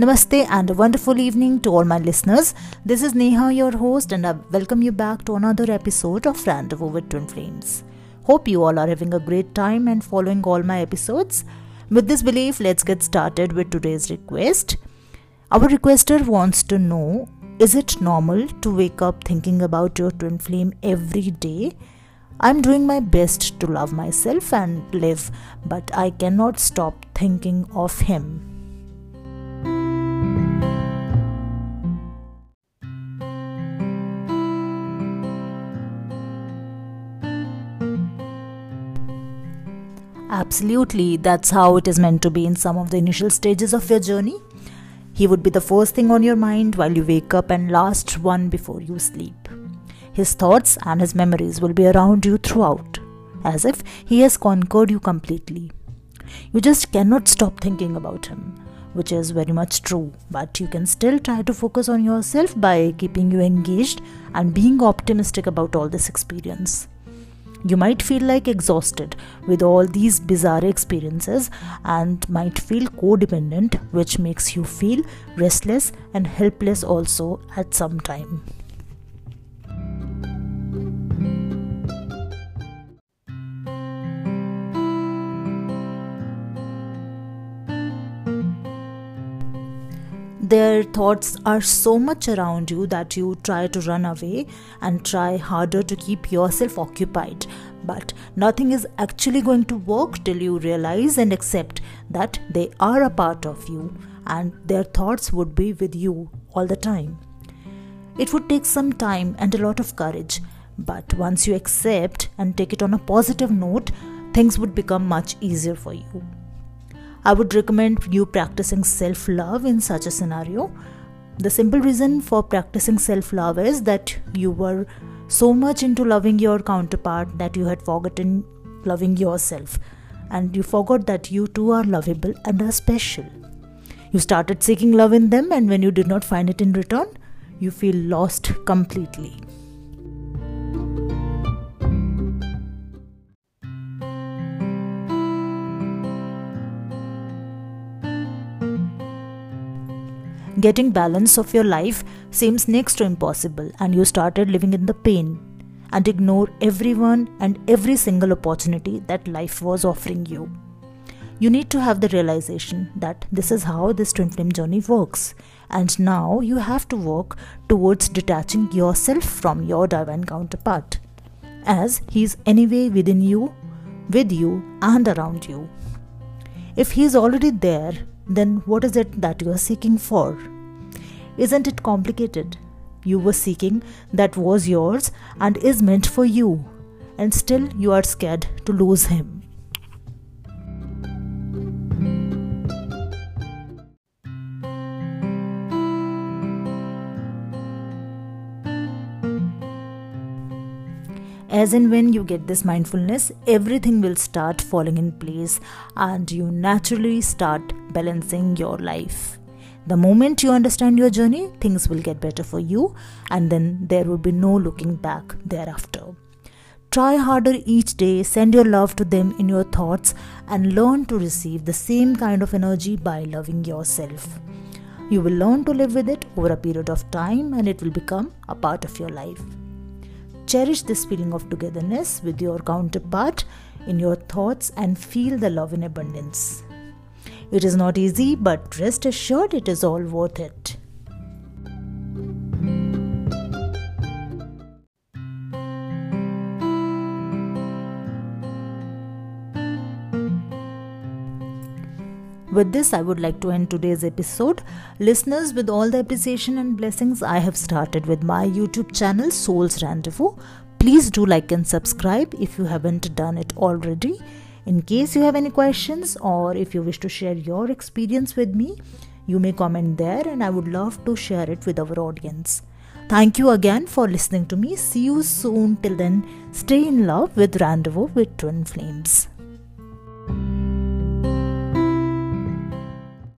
Namaste and a wonderful evening to all my listeners. This is Neha, your host, and I welcome you back to another episode of Rendezvous with Twin Flames. Hope you all are having a great time and following all my episodes. With this belief, let's get started with today's request. Our requester wants to know Is it normal to wake up thinking about your twin flame every day? I'm doing my best to love myself and live, but I cannot stop thinking of him. Absolutely, that's how it is meant to be in some of the initial stages of your journey. He would be the first thing on your mind while you wake up and last one before you sleep. His thoughts and his memories will be around you throughout, as if he has conquered you completely. You just cannot stop thinking about him, which is very much true, but you can still try to focus on yourself by keeping you engaged and being optimistic about all this experience. You might feel like exhausted with all these bizarre experiences and might feel codependent, which makes you feel restless and helpless also at some time. Their thoughts are so much around you that you try to run away and try harder to keep yourself occupied. But nothing is actually going to work till you realize and accept that they are a part of you and their thoughts would be with you all the time. It would take some time and a lot of courage, but once you accept and take it on a positive note, things would become much easier for you. I would recommend you practicing self love in such a scenario. The simple reason for practicing self love is that you were so much into loving your counterpart that you had forgotten loving yourself and you forgot that you too are lovable and are special. You started seeking love in them, and when you did not find it in return, you feel lost completely. Getting balance of your life seems next to impossible, and you started living in the pain and ignore everyone and every single opportunity that life was offering you. You need to have the realization that this is how this twin flame journey works, and now you have to work towards detaching yourself from your divine counterpart, as he is anyway within you, with you, and around you. If he is already there, then what is it that you are seeking for? Isn't it complicated? You were seeking that was yours and is meant for you, and still you are scared to lose him. As and when you get this mindfulness, everything will start falling in place and you naturally start balancing your life. The moment you understand your journey, things will get better for you, and then there will be no looking back thereafter. Try harder each day, send your love to them in your thoughts, and learn to receive the same kind of energy by loving yourself. You will learn to live with it over a period of time, and it will become a part of your life. Cherish this feeling of togetherness with your counterpart in your thoughts and feel the love in abundance. It is not easy, but rest assured it is all worth it. With this, I would like to end today's episode. Listeners, with all the appreciation and blessings, I have started with my YouTube channel, Souls Rendezvous. Please do like and subscribe if you haven't done it already. In case you have any questions or if you wish to share your experience with me, you may comment there and I would love to share it with our audience. Thank you again for listening to me. See you soon. Till then, stay in love with Rendezvous with Twin Flames.